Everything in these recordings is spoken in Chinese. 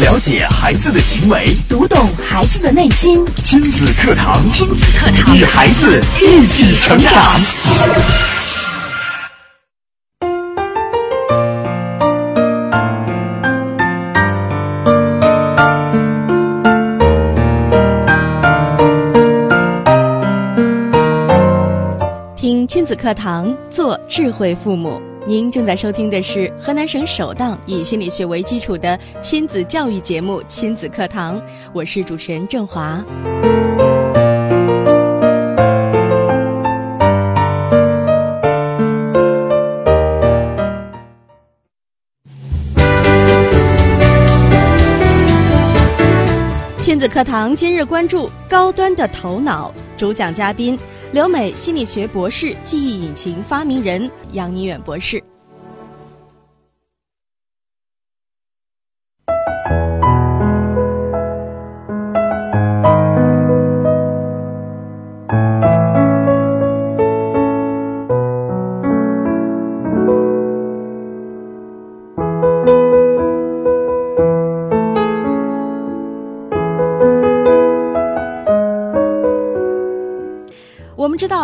了解孩子的行为，读懂孩子的内心。亲子课堂，亲子课堂，与孩子一起成长。听亲子课堂，做智慧父母。您正在收听的是河南省首档以心理学为基础的亲子教育节目《亲子课堂》，我是主持人郑华。亲子课堂今日关注高端的头脑，主讲嘉宾留美心理学博士、记忆引擎发明人杨尼远博士。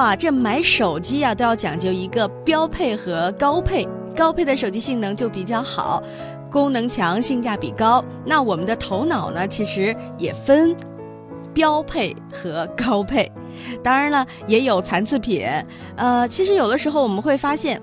啊，这买手机啊都要讲究一个标配和高配，高配的手机性能就比较好，功能强，性价比高。那我们的头脑呢，其实也分标配和高配，当然了，也有残次品。呃，其实有的时候我们会发现，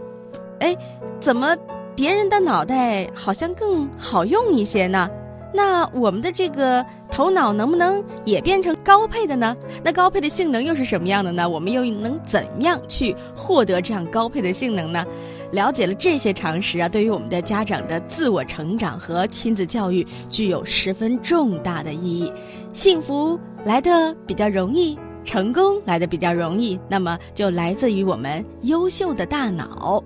哎，怎么别人的脑袋好像更好用一些呢？那我们的这个头脑能不能也变成高配的呢？那高配的性能又是什么样的呢？我们又能怎样去获得这样高配的性能呢？了解了这些常识啊，对于我们的家长的自我成长和亲子教育具有十分重大的意义。幸福来的比较容易，成功来的比较容易，那么就来自于我们优秀的大脑。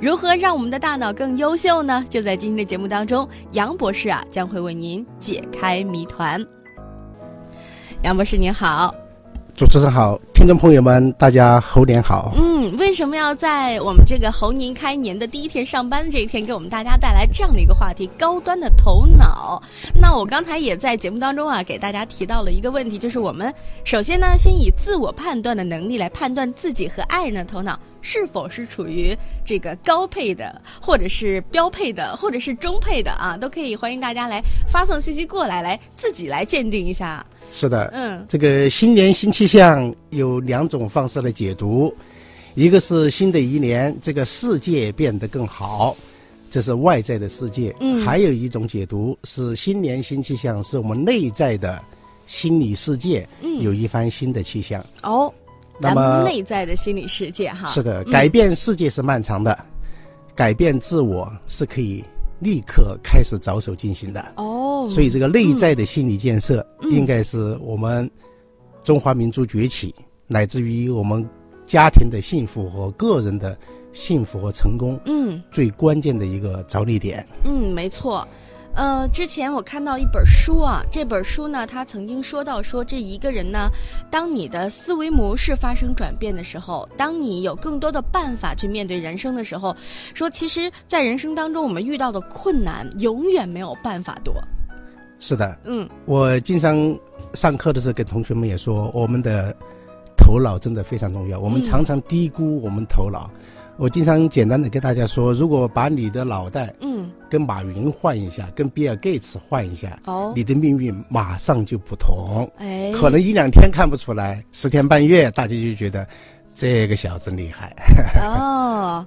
如何让我们的大脑更优秀呢？就在今天的节目当中，杨博士啊将会为您解开谜团。杨博士您好，主持人好，听众朋友们，大家猴年好。嗯，为什么要在我们这个猴年开年的第一天上班这一天，给我们大家带来这样的一个话题——高端的头脑？那我刚才也在节目当中啊，给大家提到了一个问题，就是我们首先呢，先以自我判断的能力来判断自己和爱人的头脑。是否是处于这个高配的，或者是标配的，或者是中配的啊？都可以欢迎大家来发送信息过来，来自己来鉴定一下。是的，嗯，这个新年新气象有两种方式来解读，一个是新的一年这个世界变得更好，这是外在的世界；嗯，还有一种解读是新年新气象是我们内在的心理世界嗯。有一番新的气象。哦。那么内在的心理世界哈，是的，改变世界是漫长的，嗯、改变自我是可以立刻开始着手进行的。哦，所以这个内在的心理建设，应该是我们中华民族崛起，嗯、乃至于我们家庭的幸福和个人的幸福和成功，嗯，最关键的一个着力点。嗯，没错。呃，之前我看到一本书啊，这本书呢，他曾经说到说，这一个人呢，当你的思维模式发生转变的时候，当你有更多的办法去面对人生的时候，说其实，在人生当中我们遇到的困难永远没有办法多。是的，嗯，我经常上课的时候跟同学们也说，我们的头脑真的非常重要，我们常常低估我们头脑。嗯我经常简单的跟大家说，如果把你的脑袋，嗯，跟马云换一下，跟比尔盖茨换一下，哦，你的命运马上就不同。哎，可能一两天看不出来，十天半月大家就觉得这个小子厉害。哦，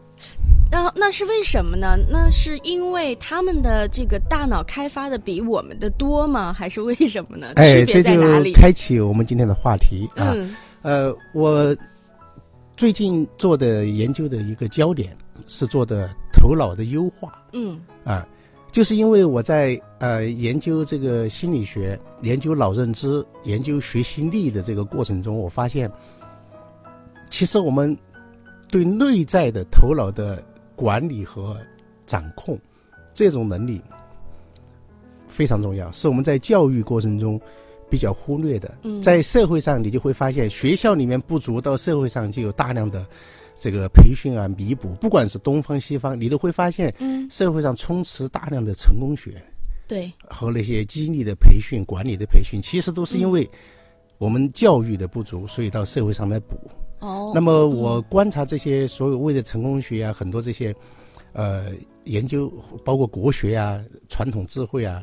那那是为什么呢？那是因为他们的这个大脑开发的比我们的多吗？还是为什么呢？哎，这就开启我们今天的话题啊。嗯，呃，我。最近做的研究的一个焦点是做的头脑的优化。嗯啊，就是因为我在呃研究这个心理学、研究脑认知、研究学习力的这个过程中，我发现，其实我们对内在的头脑的管理和掌控这种能力非常重要，是我们在教育过程中。比较忽略的，在社会上你就会发现，学校里面不足，到社会上就有大量的这个培训啊，弥补。不管是东方西方，你都会发现，社会上充斥大量的成功学，对，和那些激励的培训、管理的培训，其实都是因为我们教育的不足，所以到社会上来补。哦，那么我观察这些所有为的成功学啊，很多这些呃研究，包括国学啊、传统智慧啊，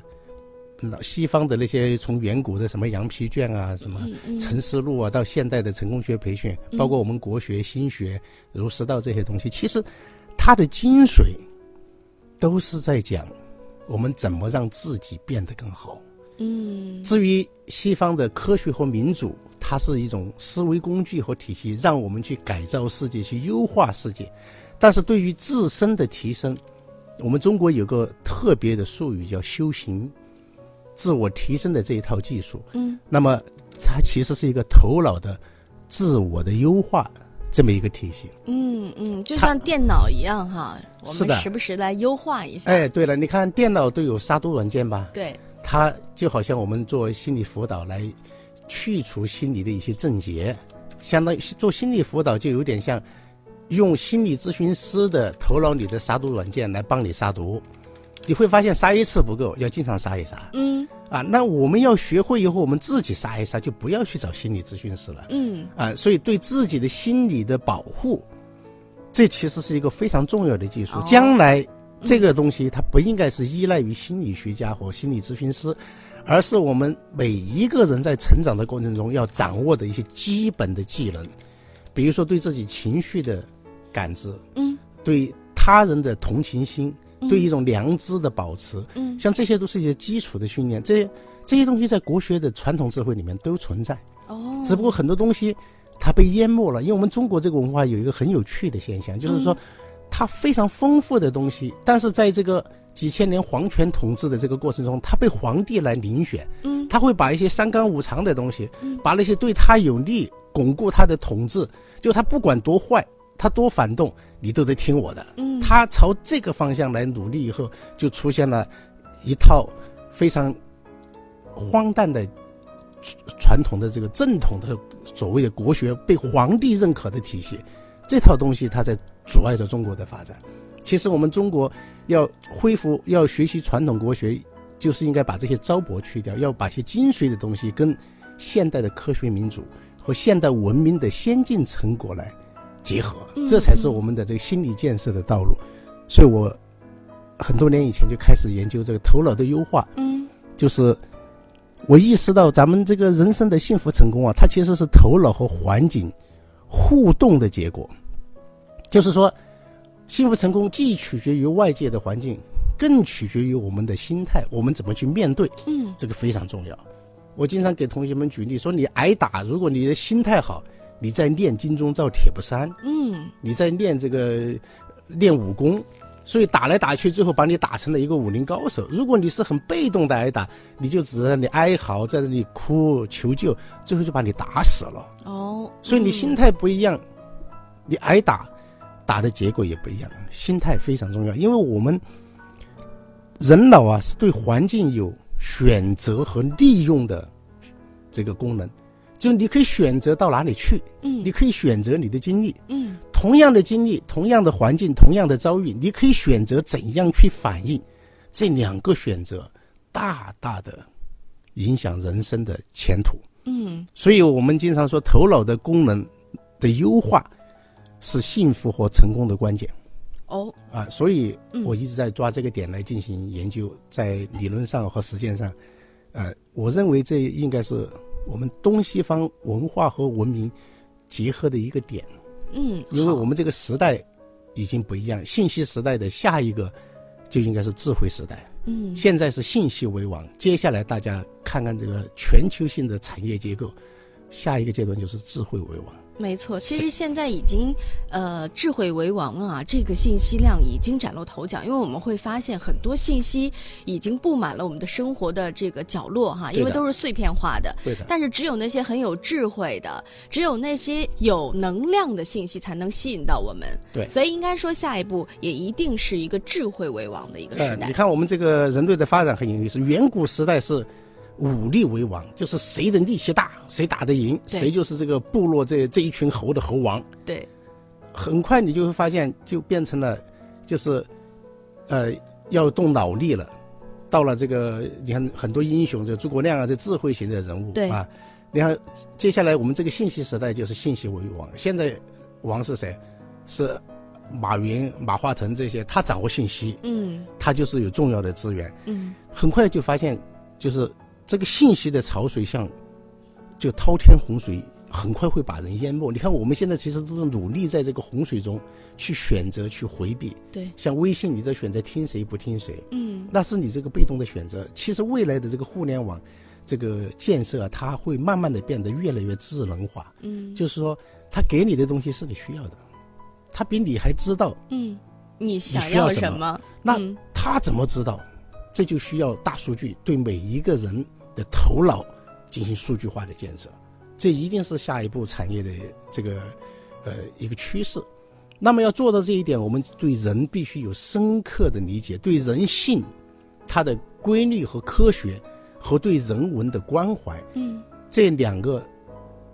那西方的那些从远古的什么羊皮卷啊、什么嗯嗯沉思录啊，到现代的成功学培训，包括我们国学、心学、儒释道这些东西，其实它的精髓都是在讲我们怎么让自己变得更好。嗯至于西方的科学和民主，它是一种思维工具和体系，让我们去改造世界，去优化世界。但是对于自身的提升，我们中国有个特别的术语叫修行，自我提升的这一套技术。嗯，那么它其实是一个头脑的自我的优化这么一个体系。嗯嗯，就像电脑一样哈，我们时不时来优化一下。哎，对了，你看电脑都有杀毒软件吧？对，它就好像我们做心理辅导来去除心理的一些症结，相当于做心理辅导就有点像用心理咨询师的头脑里的杀毒软件来帮你杀毒。你会发现杀一次不够，要经常杀一杀嗯啊。那我们要学会以后，我们自己杀一杀，就不要去找心理咨询师了嗯啊。所以对自己的心理的保护，这其实是一个非常重要的技术哦。将来这个东西它不应该是依赖于心理学家和心理咨询师，而是我们每一个人在成长的过程中要掌握的一些基本的技能，比如说对自己情绪的感知，嗯对他人的同情心，嗯对一种良知的保持，嗯。像这些都是一些基础的训练。这些这些东西在国学的传统智慧里面都存在，哦，只不过很多东西它被淹没了。因为我们中国这个文化有一个很有趣的现象，就是说嗯。它非常丰富的东西，但是在这个几千年皇权统治的这个过程中，它被皇帝来遴选，嗯。他会把一些三纲五常的东西嗯，把那些对他有利、巩固他的统治，就他不管多坏，他多反动，你都得听我的。嗯他朝这个方向来努力以后，就出现了一套非常荒诞的传统的这个正统的所谓的国学被皇帝认可的体系，这套东西它在阻碍着中国的发展。其实我们中国要恢复、要学习传统国学，就是应该把这些糟粕去掉，要把一些精髓的东西跟现代的科学民主和现代文明的先进成果来结合，这才是我们的这个心理建设的道路。所以我很多年以前就开始研究这个头脑的优化，嗯就是我意识到咱们这个人生的幸福成功啊，它其实是头脑和环境互动的结果。就是说，幸福成功既取决于外界的环境，更取决于我们的心态，我们怎么去面对，嗯这个非常重要。我经常给同学们举例说，你挨打，如果你的心态好，你在练金钟罩铁布衫，嗯你在练这个练武功，所以打来打去，最后把你打成了一个武林高手。如果你是很被动的挨打，你就只在那里哀嚎，在那里哭求救，最后就把你打死了。哦，所以你心态不一样，你挨打，打的结果也不一样。心态非常重要，因为我们人脑啊是对环境有选择和利用的这个功能，就你可以选择到哪里去，嗯你可以选择你的经历。嗯同样的经历、同样的环境、同样的遭遇，你可以选择怎样去反应。这两个选择，大大的影响人生的前途。嗯所以我们经常说，头脑的功能的优化是幸福和成功的关键哦啊。所以嗯我一直在抓这个点来进行研究，在理论上和实践上，呃，我认为这应该是我们东西方文化和文明结合的一个点。嗯，因为我们这个时代已经不一样，信息时代的下一个就应该是智慧时代。嗯现在是信息为王，接下来大家看看这个全球性的产业结构，下一个阶段就是智慧为王。没错，其实现在已经，呃，智慧为王啊，这个信息量已经崭露头角。因为我们会发现很多信息已经布满了我们的生活的这个角落哈，因为都是碎片化的。对的，但是只有那些很有智慧的，只有那些有能量的信息才能吸引到我们。对所以应该说下一步也一定是一个智慧为王的一个时呃，代。你看我们这个人类的发展很有意思，远古时代是武力为王，就是谁的力气大，谁打得赢，谁就是这个部落这这一群猴的猴王。对，很快你就会发现，就变成了，就是，呃，要动脑力了，到了这个，你看很多英雄，就诸葛亮啊，这智慧型的人物，对啊。你看，接下来我们这个信息时代就是信息为王。现在王是谁？是马云、马化腾这些，他掌握信息，嗯他就是有重要的资源。嗯很快就发现，就是这个信息的潮水像就滔天洪水，很快会把人淹没。你看，我们现在其实都是努力在这个洪水中去选择、去回避。对，像微信，你在选择听谁不听谁，嗯那是你这个被动的选择。其实未来的这个互联网这个建设啊，它会慢慢的变得越来越智能化。嗯就是说，它给你的东西是你需要的，它比你还知道。嗯，你想要什什么那嗯他怎么知道？这就需要大数据对每一个人的头脑进行数据化的建设，这一定是下一步产业的这个呃一个趋势。那么要做到这一点，我们对人必须有深刻的理解，对人性它的规律和科学，和对人文的关怀，嗯这两个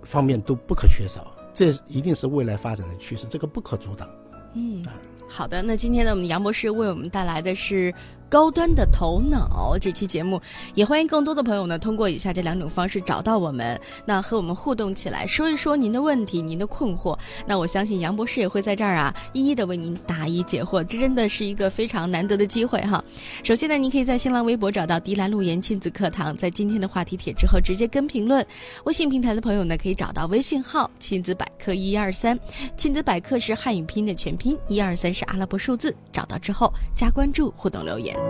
方面都不可缺少。这一定是未来发展的趋势，这个不可阻挡。嗯，好的。那今天呢，我们杨博士为我们带来的是高端的头脑这期节目，也欢迎更多的朋友呢通过以下这两种方式找到我们，那和我们互动起来，说一说您的问题、您的困惑。那我相信杨博士也会在这儿啊，一一的为您答疑解惑，这真的是一个非常难得的机会哈。首先呢，您可以在新浪微博找到“迪兰路言亲子课堂”，在今天的话题帖之后直接跟评论。微信平台的朋友呢，可以找到微信号“亲子百科一二三”，亲子百科是汉语拼音的全拼，一二三是阿拉伯数字。找到之后加关注，互动留言。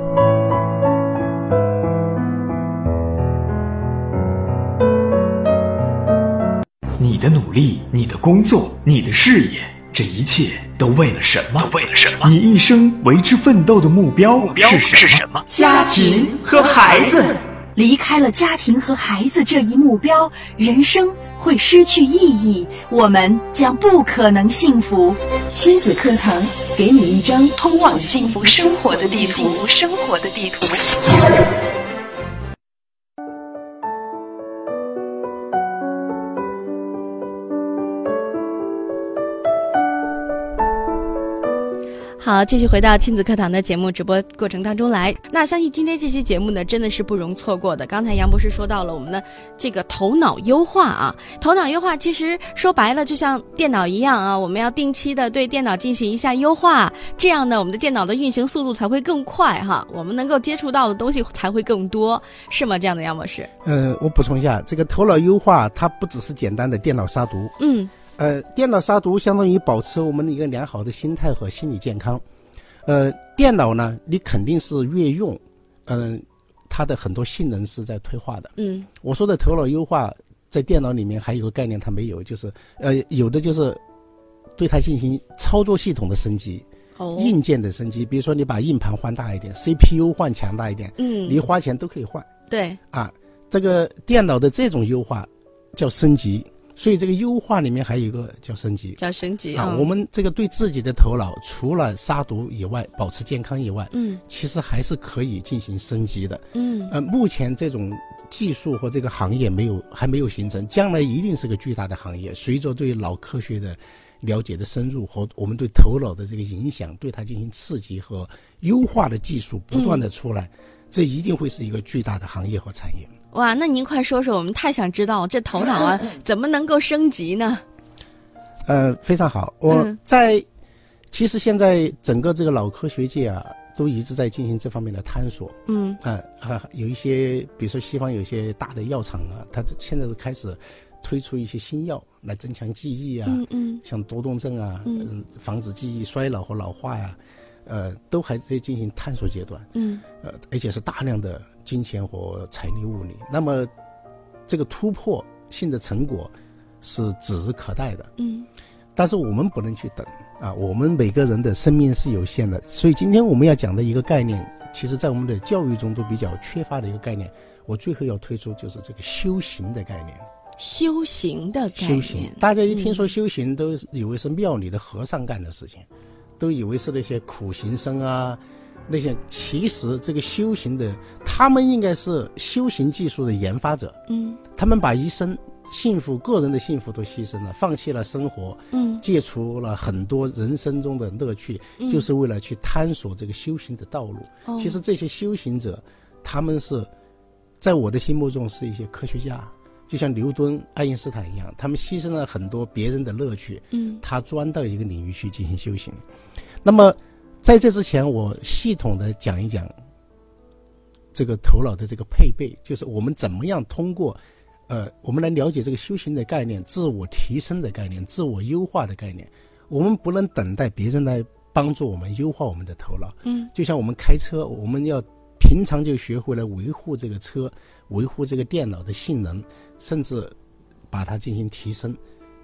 你的努力，你的工作，你的事业，这一切都为了什么？都为了什么？你一生为之奋斗的目标目标是什么？家庭和孩子，离开了家庭和孩子这一目标，人生会失去意义，我们将不可能幸福。亲子课堂给你一张通往幸福生活的地图。生活的地图。好，继续回到亲子课堂的节目直播过程当中来。那相信今天这期节目呢，真的是不容错过的。刚才杨博士说到了我们的这个头脑优化啊，头脑优化其实说白了就像电脑一样啊，我们要定期的对电脑进行一下优化，这样呢，我们的电脑的运行速度才会更快哈，我们能够接触到的东西才会更多，是吗？这样的杨博士？呃，我补充一下，这个头脑优化它不只是简单的电脑杀毒，嗯呃，电脑杀毒相当于保持我们的一个良好的心态和心理健康。呃，电脑呢，你肯定是越用，嗯、它的很多性能是在退化的。嗯我说的头脑优化，在电脑里面还有个概念，它没有，就是呃，有的就是对它进行操作系统的升级、哦硬件的升级，比如说你把硬盘换大一点，CPU 换强大一点，嗯你花钱都可以换。对啊，这个电脑的这种优化叫升级，所以这个优化里面还有一个叫升级叫升级啊。嗯我们这个对自己的头脑，除了杀毒以外，保持健康以外，嗯其实还是可以进行升级的。嗯呃，目前这种技术和这个行业没有还没有形成，将来一定是个巨大的行业。随着对脑科学的了解的深入和我们对头脑的这个影响，对它进行刺激和优化的技术不断的出来，这一定会是一个巨大的行业和产业。哇，那您快说说，我们太想知道这头脑啊 怎么能够升级呢？呃，非常好。我嗯在、其实现在整个这个脑科学界啊，都一直在进行这方面的探索。嗯啊啊，有一些，比如说西方有一些大的药厂啊，它现在都开始推出一些新药来增强记忆啊，嗯嗯像多动症啊，嗯嗯，防止记忆衰老和老化呀、呃，都还在进行探索阶段。嗯呃，而且是大量的金钱和财力物力。那么，这个突破性的成果是指日可待的。嗯但是我们不能去等啊，我们每个人的生命是有限的，所以今天我们要讲的一个概念，其实在我们的教育中都比较缺乏的一个概念。我最后要推出就是这个修行的概念。修行的概念，修行，大家一听说嗯修行，都以为是庙里的和尚干的事情，都以为是那些苦行僧啊，那些其实这个修行的，他们应该是修行技术的研发者，嗯他们把一生幸福、个人的幸福都牺牲了，放弃了生活，嗯戒除了很多人生中的乐趣，嗯就是为了去探索这个修行的道路。哦其实这些修行者他们是在我的心目中是一些科学家，就像牛顿、爱因斯坦一样，他们牺牲了很多别人的乐趣，嗯他钻到一个领域去进行修行。那么在这之前，我系统的讲一讲这个头脑的这个配备，就是我们怎么样通过呃，我们来了解这个修行的概念、自我提升的概念、自我优化的概念。我们不能等待别人来帮助我们优化我们的头脑，嗯就像我们开车，我们要平常就学会了维护这个车，维护这个电脑的性能，甚至把它进行提升，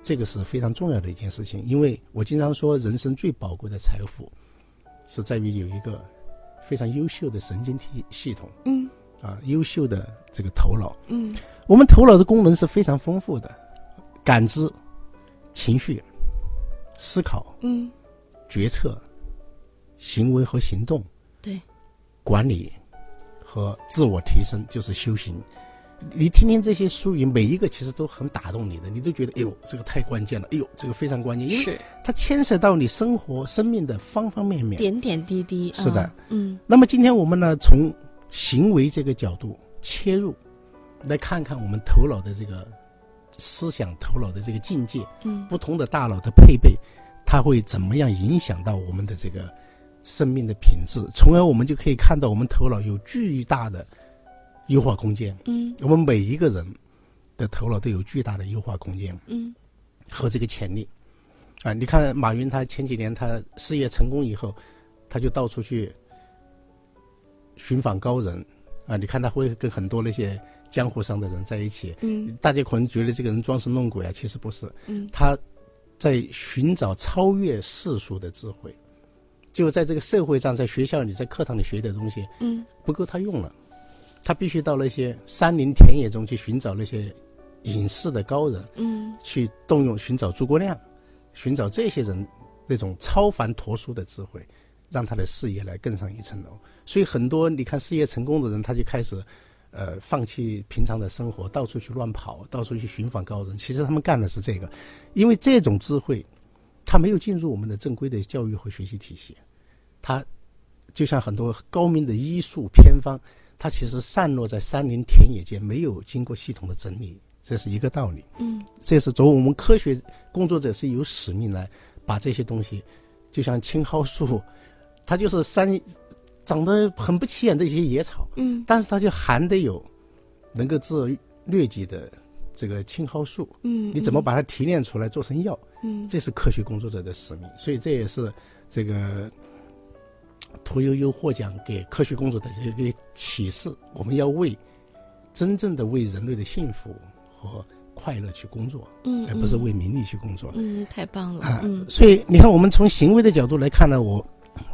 这个是非常重要的一件事情。因为我经常说，人生最宝贵的财富是在于有一个非常优秀的神经体系统嗯啊，优秀的这个头脑。嗯我们头脑的功能是非常丰富的，感知、情绪、思考、嗯，决策、行为和行动。对，管理和自我提升就是修行。你听听这些术语，每一个其实都很打动你的，你都觉得哎呦，这个太关键了，哎呦，这个非常关键，因为是它牵涉到你生活、生命的方方面面。点点滴滴，是的啊，嗯那么今天我们呢，从行为这个角度切入，来看看我们头脑的这个思想、头脑的这个境界，嗯不同的大脑的配备，它会怎么样影响到我们的这个生命的品质？从而我们就可以看到我们头脑有巨大的优化空间。嗯。我们每一个人的头脑都有巨大的优化空间嗯。和这个潜力。啊，你看马云他前几年他事业成功以后，他就到处去寻访高人。啊，你看他会跟很多那些江湖上的人在一起，嗯。大家可能觉得这个人装神弄鬼啊，其实不是，嗯。他在寻找超越世俗的智慧，就在这个社会上，在学校里，在课堂里学的东西嗯。不够他用了，他必须到那些山林田野中去寻找那些隐士的高人，嗯去动用寻找诸葛亮，寻找这些人那种超凡脱俗的智慧，让他的事业来更上一层楼。所以很多你看事业成功的人，他就开始，呃，放弃平常的生活，到处去乱跑，到处去寻访高人。其实他们干的是这个，因为这种智慧，他没有进入我们的正规的教育和学习体系，他就像很多高明的医术偏方，它其实散落在山林田野间，没有经过系统的整理，这是一个道理。嗯这是作为我们科学工作者是有使命来把这些东西，就像青蒿素，它就是山长得很不起眼的一些野草，嗯但是它就含得有能够治疟疾的这个青蒿素。嗯，你怎么把它提炼出来做成药？嗯这是科学工作者的使命。所以这也是这个屠呦呦获奖给科学工作者这个启示：我们要为真正的为人类的幸福和快乐去工作。嗯，而不是为名利去工作。嗯，太棒了啊，嗯所以你看，我们从行为的角度来看呢，我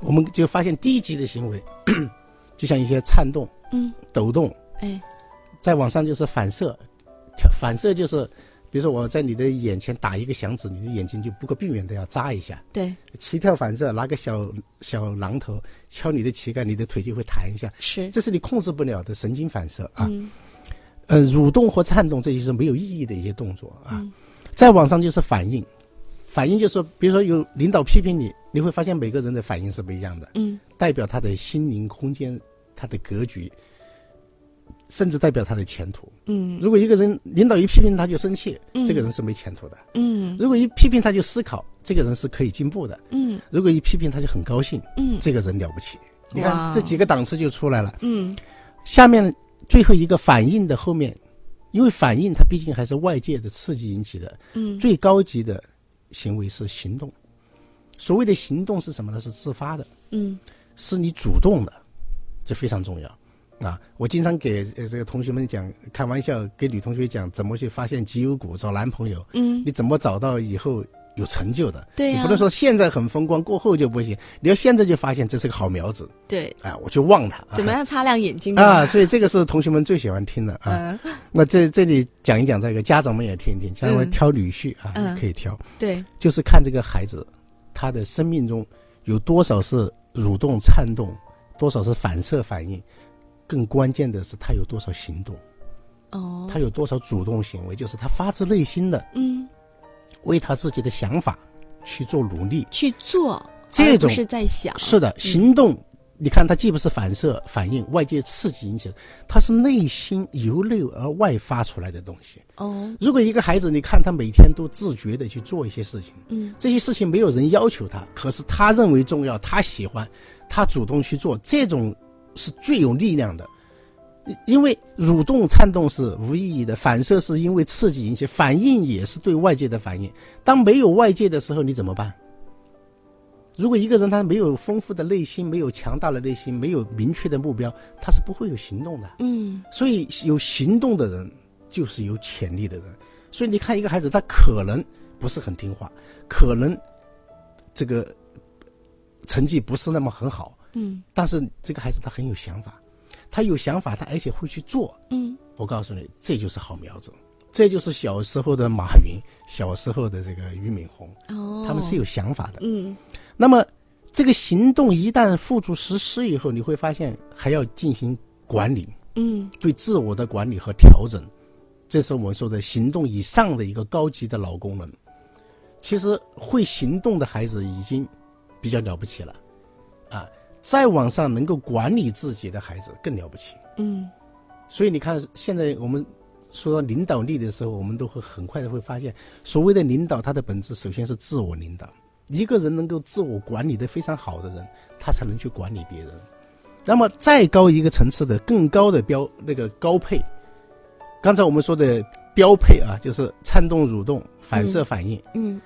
我们就发现低级的行为，就像一些颤动、嗯，抖动，哎，再往上就是反射，反射就是，比如说我在你的眼前打一个响指，你的眼睛就不可避免的要眨一下。对，膝跳反射，拿个小小榔头敲你的膝盖，你的腿就会弹一下，是，这是你控制不了的神经反射啊。嗯。呃，蠕动或颤动，这些是没有意义的一些动作啊。嗯。再往上就是反应，反应就是说，比如说有领导批评你，你会发现每个人的反应是不一样的，嗯。代表他的心灵空间、他的格局，甚至代表他的前途。嗯。如果一个人领导一批评他就生气，嗯。这个人是没前途的；嗯。如果一批评他就思考，这个人是可以进步的；嗯。如果一批评他就很高兴，嗯。这个人了不起。你看这几个档次就出来了。嗯。下面最后一个反应的后面，因为反应它毕竟还是外界的刺激引起的，嗯。最高级的行为是行动。所谓的行动是什么呢？是自发的，嗯。是你主动的，这非常重要啊！我经常给呃这个同学们讲，开玩笑给女同学讲怎么去发现绩优股，找男朋友，嗯，你怎么找到以后有成就的？对呀你不能说现在很风光，过后就不行，你要现在就发现这是个好苗子，对，啊，我就望他。啊怎么样擦亮眼睛呢啊，？所以这个是同学们最喜欢听的啊。嗯，那这这里讲一讲这个，家长们也听一听，家长们嗯挑女婿啊，嗯也可以挑，对，就是看这个孩子他的生命中有多少是蠕动颤动，多少是反射反应，更关键的是他有多少行动，哦，他有多少主动行为，就是他发自内心的嗯。为他自己的想法去做努力。去做，这种是在想，是的，行动你看，它既不是反射反应、外界刺激引起的，它是内心由内而外发出来的东西。哦，如果一个孩子，你看他每天都自觉的去做一些事情，嗯，这些事情没有人要求他，可是他认为重要，他喜欢，他主动去做，这种是最有力量的。因因为蠕动、颤动是无意义的，反射是因为刺激引起，反应也是对外界的反应。当没有外界的时候，你怎么办？如果一个人他没有丰富的内心，没有强大的内心，没有明确的目标，他是不会有行动的。嗯所以有行动的人就是有潜力的人。所以你看一个孩子，他可能不是很听话，可能这个成绩不是那么很好，嗯。但是这个孩子他很有想法，他有想法，他而且会去做。嗯。我告诉你，这就是好苗子，这就是小时候的马云，小时候的这个俞敏洪，哦，他们是有想法的。嗯。那么这个行动一旦付诸实施以后，你会发现还要进行管理，嗯。对自我的管理和调整，这是我们说的行动以上的一个高级的脑功能。其实会行动的孩子已经比较了不起了，啊，再往上能够管理自己的孩子更了不起。嗯所以你看，现在我们说到领导力的时候，我们都会很快的会发现，所谓的领导，它的本质首先是自我领导。一个人能够自我管理的非常好的人，他才能去管理别人。那么再高一个层次的、更高的标那个高配，刚才我们说的标配啊，就是颤动、蠕动、反射反应，嗯，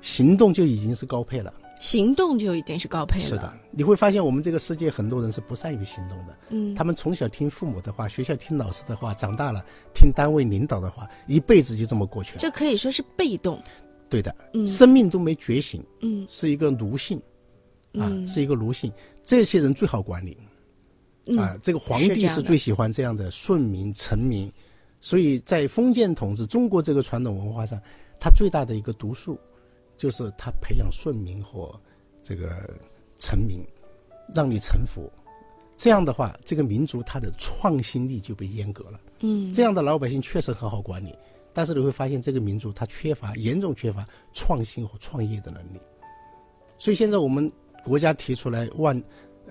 行动就已经是高配了。行动就已经是高配了。是的，，你会发现我们这个世界很多人是不善于行动的。嗯，他们从小听父母的话，学校听老师的话，长大了听单位领导的话，一辈子就这么过去了。这可以说是被动。对的，嗯生命都没觉醒，嗯是一个奴性啊，嗯是一个奴性。这些人最好管理嗯啊，这个皇帝是最喜欢这样的顺民臣民，所以在封建统治中国这个传统文化上，它最大的一个毒素就是他培养顺民和这个臣民，让你臣服。这样的话，这个民族它的创新力就被阉割了。嗯这样的老百姓确实很好管理，但是你会发现这个民族它缺乏严重缺乏创新和创业的能力。所以现在我们国家提出来万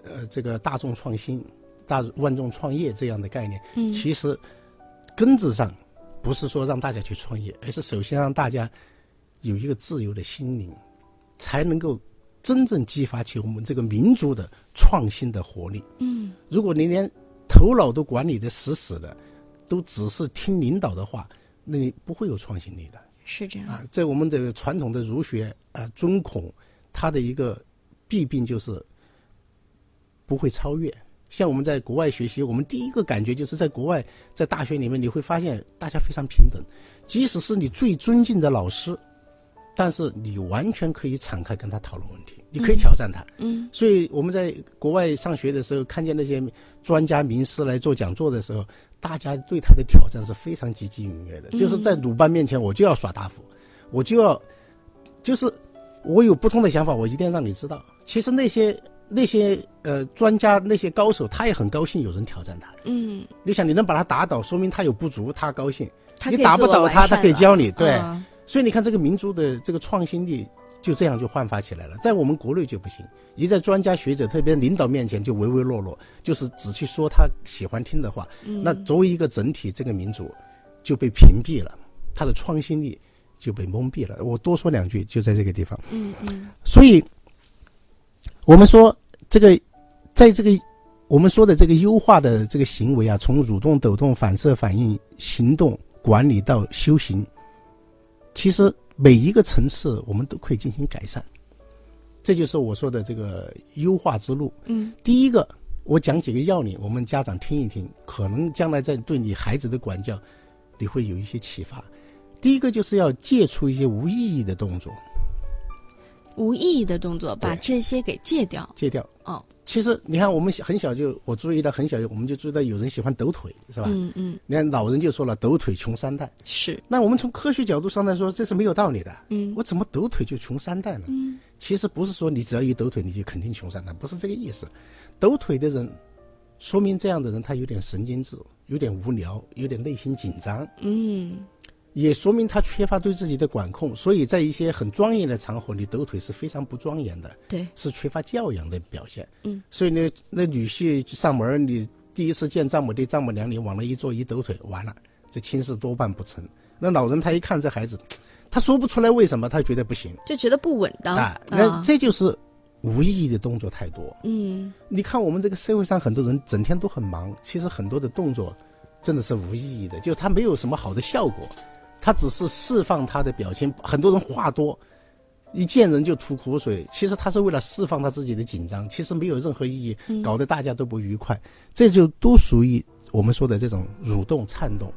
呃这个大众创新、大万众创业这样的概念，嗯其实根子上不是说让大家去创业，而是首先让大家有一个自由的心灵，才能够真正激发起我们这个民族的创新的活力。嗯如果你连头脑都管理的死死的，都只是听领导的话，那你不会有创新力的是这样。啊。在我们这个传统的儒学啊，尊孔，它的一个弊病就是不会超越。像我们在国外学习，我们第一个感觉就是在国外，在大学里面你会发现大家非常平等，即使是你最尊敬的老师，但是你完全可以敞开跟他讨论问题，你可以挑战他。嗯所以我们在国外上学的时候，看见那些专家名师来做讲座的时候，大家对他的挑战是非常积极踊跃的。就是在鲁班面前，我就要耍大斧，我就要，就是我有不同的想法，我一定要让你知道。其实那些那些呃专家、那些高手，他也很高兴有人挑战他。嗯，你想，你能把他打倒，说明他有不足，他高兴。你打不倒他，他可以教你。对，嗯所以你看，这个民族的这个创新力就这样就焕发起来了。在我们国内就不行，一在专家学者，特别领导面前就唯唯诺诺，就是只去说他喜欢听的话。嗯那作为一个整体，这个民族就被屏蔽了，他的创新力就被蒙蔽了。我多说两句，就在这个地方。嗯嗯所以，我们说这个，在这个我们说的这个优化的这个行为啊，从蠕动、抖动、反射、反应、行动、管理到修行，其实每一个层次我们都可以进行改善。这就是我说的这个优化之路。嗯第一个，我讲几个要领，我们家长听一听，可能将来在对你孩子的管教，你会有一些启发。第一个就是要戒除一些无意义的动作，无意义的动作，把这些给戒掉。戒掉。哦，其实你看，我们很小就我注意到很小，我们就注意到有人喜欢抖腿，是吧？嗯嗯，你看老人就说了，抖腿穷三代。是，那我们从科学角度上来说，这是没有道理的。嗯我怎么抖腿就穷三代呢？嗯其实不是说你只要一抖腿你就肯定穷三代，不是这个意思。抖腿的人，说明这样的人他有点神经质，有点无聊，有点内心紧张。嗯也说明他缺乏对自己的管控，所以在一些很庄严的场合，你抖腿是非常不庄严的，对，是缺乏教养的表现。嗯，所以呢，那女婿上门，你第一次见丈母爹、丈母娘，你往那一坐一抖腿，完了，这亲事多半不成。那老人他一看这孩子，他说不出来为什么，他觉得不行就觉得不稳当啊。那这就是无意义的动作太多。嗯，你看我们这个社会上很多人整天都很忙，其实很多的动作真的是无意义的，就是他没有什么好的效果。他只是释放他的表情，很多人话多，一见人就吐苦水。其实他是为了释放他自己的紧张，其实没有任何意义，搞得大家都不愉快。这就都属于我们说的这种蠕动、颤动，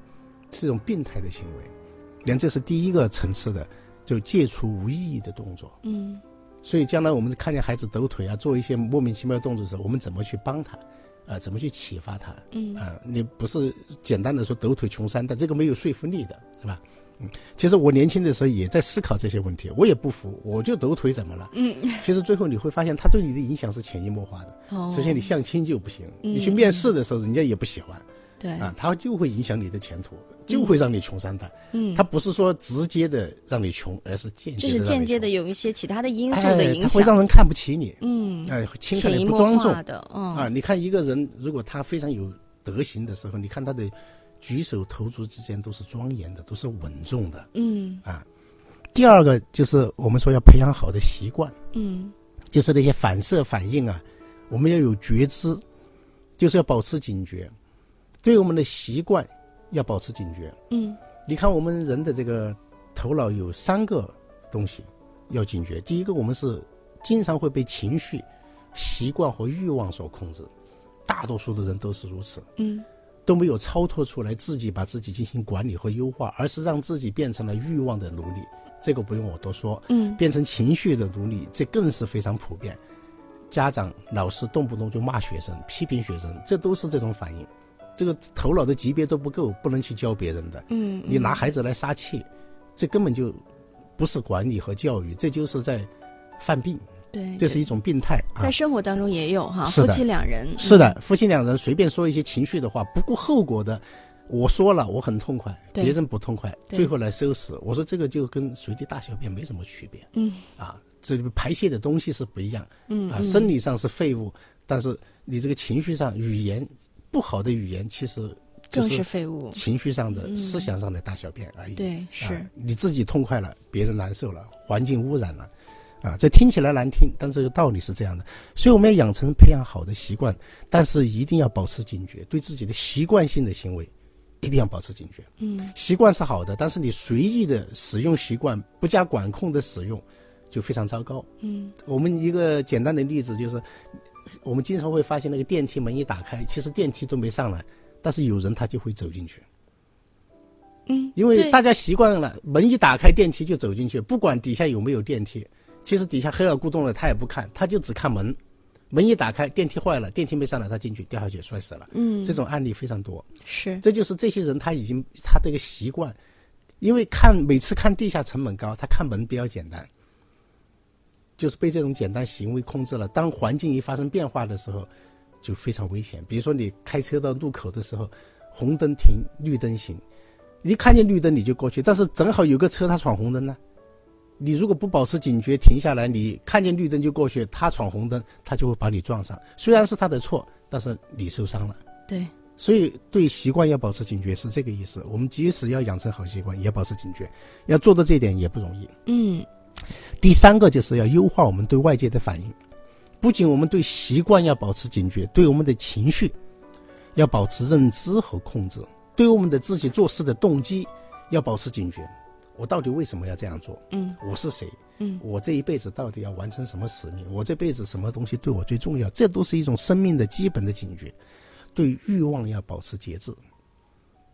是一种病态的行为。连这是第一个层次的，就戒除无意义的动作。嗯，所以将来我们看见孩子抖腿啊，做一些莫名其妙的动作的时候，我们怎么去帮他？啊，怎么去启发他？嗯啊，你不是简单的说抖腿穷三代，这个没有说服力的，是吧？嗯，其实我年轻的时候也在思考这些问题，我也不服，我就抖腿怎么了？嗯，其实最后你会发现，他对你的影响是潜移默化的。哦，首先你相亲就不行，嗯你去面试的时候人家也不喜欢，对啊，他就会影响你的前途，就会让你穷三代。嗯，他不是说直接的让你穷，而是间接就是间接的的有一些其他的因素哎的影他会让，人看不起你，嗯，哎，轻看你潜移默不庄重化的，嗯啊。你看一个人，如果他非常有德行的时候，你看他的举手投足之间都是庄严的，都是稳重的。嗯啊。第二个就是我们说要培养好的习惯，嗯就是那些反射反应啊，我们要有觉知，就是要保持警觉，对我们的习惯要保持警觉。嗯你看我们人的这个头脑有三个东西要警觉，第一个我们是经常会被情绪、习惯和欲望所控制，大多数的人都是如此。嗯都没有超脱出来，自己把自己进行管理和优化，而是让自己变成了欲望的奴隶。这个不用我多说，嗯变成情绪的奴隶，这更是非常普遍。家长、老师动不动就骂学生、批评学生，这都是这种反应。这个头脑的级别都不够，不能去教别人的。嗯，你拿孩子来撒气，这根本就不是管理和教育，这就是在犯病，对，这是一种病态啊。在。生活当中也有哈，夫妻两人是的，夫妻两人随便说一些情绪的话，不顾后果的，我说了我很痛快，别人不痛快，最后来收拾。我说这个就跟随地大小便没什么区别嗯。啊，这个排泄的东西是不一样啊，嗯。啊生理上是废物，但是你这个情绪上语言不好的语言，其实就更是是废物，情绪上的、嗯。思想上的大小便而已。对是。啊，你自己痛快了，别人难受了，环境污染了，啊，这听起来难听，但这个道理是这样的。所以我们要养成培养好的习惯，但是一定要保持警觉，对自己的习惯性的行为一定要保持警觉。嗯习惯是好的，但是你随意的使用习惯，不加管控的使用，就非常糟糕。嗯我们一个简单的例子就是，我们经常会发现那个电梯门一打开，其实电梯都没上来，但是有人他就会走进去。嗯，因为大家习惯了，门一打开，电梯就走进去，不管底下有没有电梯。其实底下黑了咕咚的，他也不看，他就只看门。门一打开，电梯坏了，电梯没上来，他进去掉下去摔死了。嗯这种案例非常多。是这就是这些人他已经他这个习惯，因为看每次看地下成本高，他看门比较简单，就是被这种简单行为控制了。当环境一发生变化的时候，就非常危险。比如说你开车到路口的时候，红灯停，绿灯行，一看见绿灯你就过去，但是正好有个车他闯红灯呢。你如果不保持警觉，停下来，你看见绿灯就过去，他闯红灯，他就会把你撞上。虽然是他的错，但是你受伤了。对，所以对习惯要保持警觉是这个意思。我们即使要养成好习惯，也要保持警觉，要做到这一点也不容易。嗯第三个就是要优化我们对外界的反应，不仅我们对习惯要保持警觉，对我们的情绪要保持认知和控制，对我们的自己做事的动机要保持警觉。我到底为什么要这样做？嗯我是谁？嗯我这一辈子到底要完成什么使命？我这辈子什么东西对我最重要？这都是一种生命的基本的警觉。对欲望要保持节制，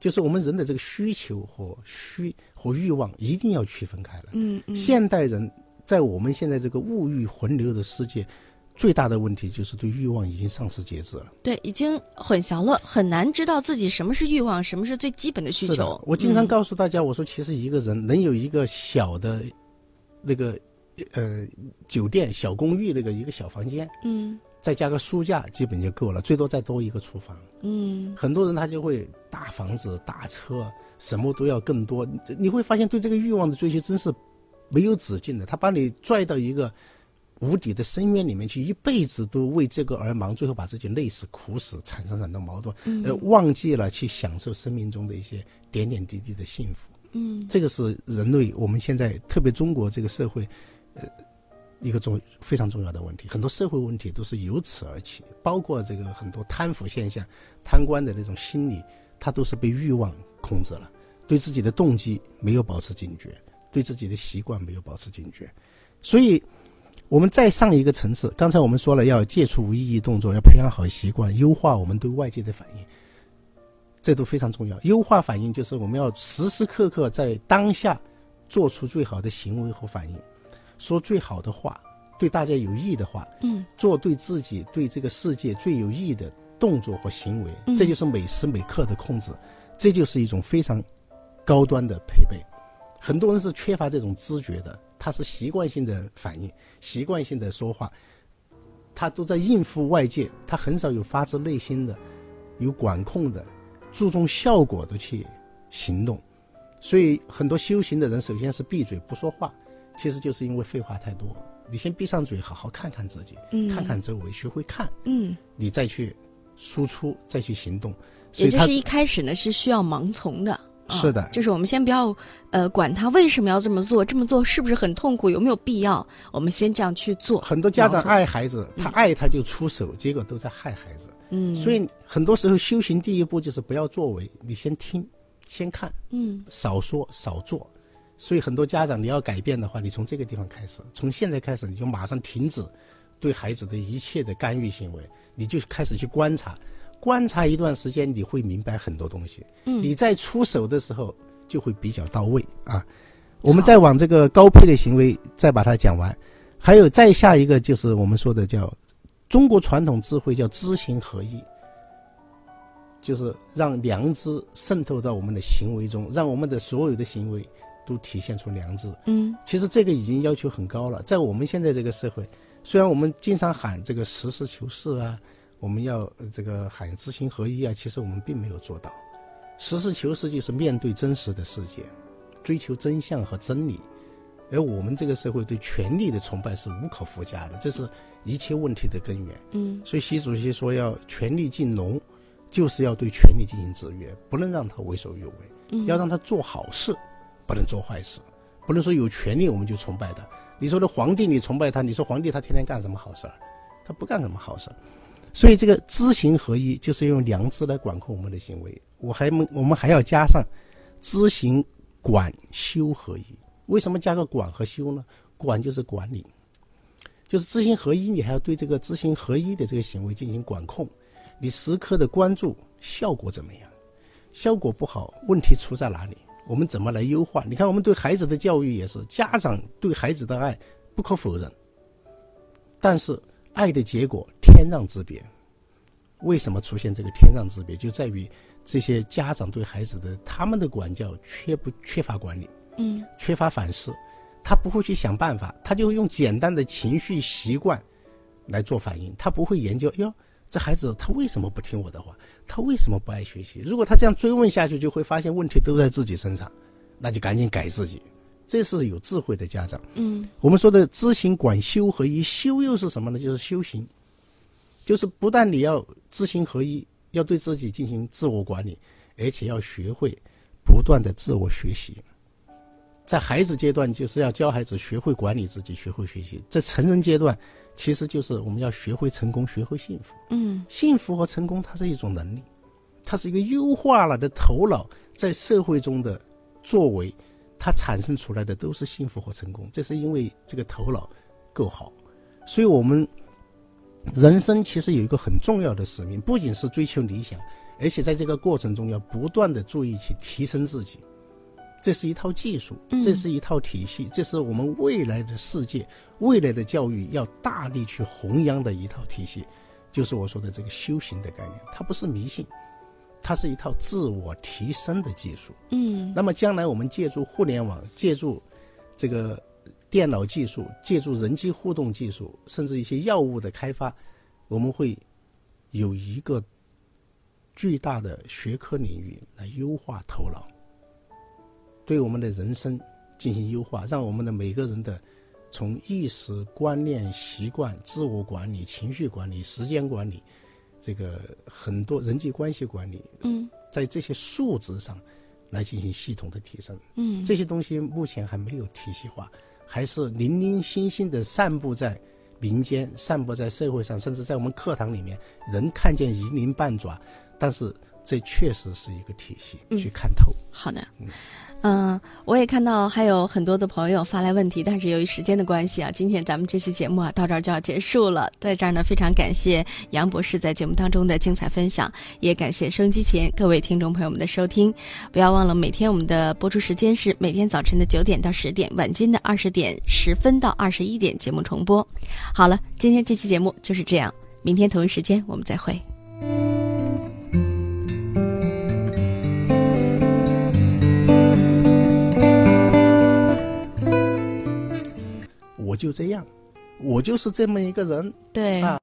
就是我们人的这个需求和需和欲望一定要区分开来。嗯嗯，现代人在我们现在这个物欲横流的世界，最大的问题就是对欲望已经丧失节制了。对，已经混淆了，很难知道自己什么是欲望，什么是最基本的需求。我经常嗯告诉大家，我说其实一个人能有一个小的，那个呃酒店小公寓那个一个小房间，嗯再加个书架，基本就够了，最多再多一个厨房。嗯很多人他就会大大房子、大车，什么都要更多。你会发现，对这个欲望的追求真是没有止境的。他把你拽到一个无底的深渊里面去，一辈子都为这个而忙，最后把自己累死、苦死，产生很多矛盾，呃，忘记了去享受生命中的一些点点滴滴的幸福。嗯，这个是人类我们现在特别中国这个社会，呃，一个重非常重要的问题。很多社会问题都是由此而起，包括这个很多贪腐现象、贪官的那种心理，他都是被欲望控制了，对自己的动机没有保持警觉，对自己的习惯没有保持警觉。所以，我们再上一个层次，刚才我们说了要戒除无意义动作，要培养好习惯，优化我们对外界的反应。这都非常重要。优化反应就是我们要时时刻刻在当下做出最好的行为和反应，说最好的话，对大家有益的话，嗯，做对自己、对这个世界最有益的动作和行为，嗯这就是每时每刻的控制，这就是一种非常高端的配备。很多人是缺乏这种知觉的，他是习惯性的反应，习惯性的说话，他都在应付外界，他很少有发自内心的、有管控的、注重效果的去行动。所以很多修行的人，首先是闭嘴不说话，其实就是因为废话太多。你先闭上嘴，好好看看自己，嗯看看周围，学会看，嗯，你再去输出，再去行动。也就是一开始呢是需要盲从的。啊是的就是我们先不要呃管他为什么要这么做，这么做是不是很痛苦，有没有必要？我们先这样去做。很多家长爱孩子，他爱他就出手，结果都在害孩子。嗯，所以很多时候修行第一步就是不要作为，你先听，先看，嗯少说少做。所以很多家长你要改变的话，你从这个地方开始，从现在开始你就马上停止对孩子的一切的干预行为，你就开始去观察，观察一段时间，你会明白很多东西。嗯你在出手的时候就会比较到位啊。我们再往这个高配的行为再把它讲完，还有再下一个就是我们说的叫中国传统智慧叫知行合一，就是让良知渗透到我们的行为中，让我们的所有的行为都体现出良知。嗯其实这个已经要求很高了，在我们现在这个社会，虽然我们经常喊这个实事求是啊，我们要呃这个喊知行合一啊，其实我们并没有做到。实事求是就是面对真实的世界，追求真相和真理。而我们这个社会对权力的崇拜是无可复加的，这是一切问题的根源。嗯所以习主席说要权力进农，就是要对权力进行制约，不能让他为所欲为。嗯，要让他做好事，不能做坏事，不能说有权利我们就崇拜他。你说的皇帝，你崇拜他，你说皇帝他天天干什么好事儿？他不干什么好事儿。所以这个知行合一，就是用良知来管控我们的行为。我还们我们还要加上知行管修合一。为什么加个管和修呢？管就是管理，就是知行合一，你还要对这个知行合一的这个行为进行管控，你时刻的关注效果怎么样。效果不好，问题出在哪里？我们怎么来优化？你看，我们对孩子的教育也是，家长对孩子的爱不可否认，但是爱的结果天壤之别。为什么出现这个天壤之别？就在于这些家长对孩子的他们的管教缺不缺乏管理，嗯缺乏反思，他不会去想办法，他就用简单的情绪习惯来做反应，他不会研究哟，这孩子他为什么不听我的话？他为什么不爱学习？如果他这样追问下去，就会发现问题都在自己身上，那就赶紧改自己。这是有智慧的家长。嗯我们说的知行管修合一，修又是什么呢？就是修行，就是不但你要知行合一，要对自己进行自我管理，而且要学会不断的自我学习。在孩子阶段，就是要教孩子学会管理自己，学会学习；在成人阶段，其实就是我们要学会成功，学会幸福。嗯幸福和成功，它是一种能力，它是一个优化了的头脑在社会中的作为，它产生出来的都是幸福和成功。这是因为这个头脑够好，所以我们人生其实有一个很重要的使命，不仅是追求理想，而且在这个过程中要不断的注意去提升自己。这是一套技术，嗯这是一套体系，这是我们未来的世界、未来的教育要大力去弘扬的一套体系。就是我说的这个修行的概念，它不是迷信，它是一套自我提升的技术。嗯那么将来我们借助互联网，借助这个电脑技术，借助人机互动技术，甚至一些药物的开发，我们会有一个巨大的学科领域来优化头脑，对我们的人生进行优化，让我们的每个人的从意识、观念、习惯、自我管理、情绪管理、时间管理，这个很多人际关系管理，嗯在这些数值上来进行系统的提升。嗯这些东西目前还没有体系化，还是零零星星的散布在民间、散布在社会上，甚至在我们课堂里面，能看见一鳞半爪，但是这确实是一个体系，嗯去看透。好的，嗯、我也看到还有很多的朋友发来问题，但是由于时间的关系啊，今天咱们这期节目啊到这儿就要结束了。在这儿呢，非常感谢杨博士在节目当中的精彩分享，也感谢收音机前各位听众朋友们的收听。不要忘了，每天我们的播出时间是每天早晨的九点到十点，晚间的二十点十分到二十一点节目重播。好了，今天这期节目就是这样，明天同一时间我们再会。我就这样，我就是这么一个人对。啊。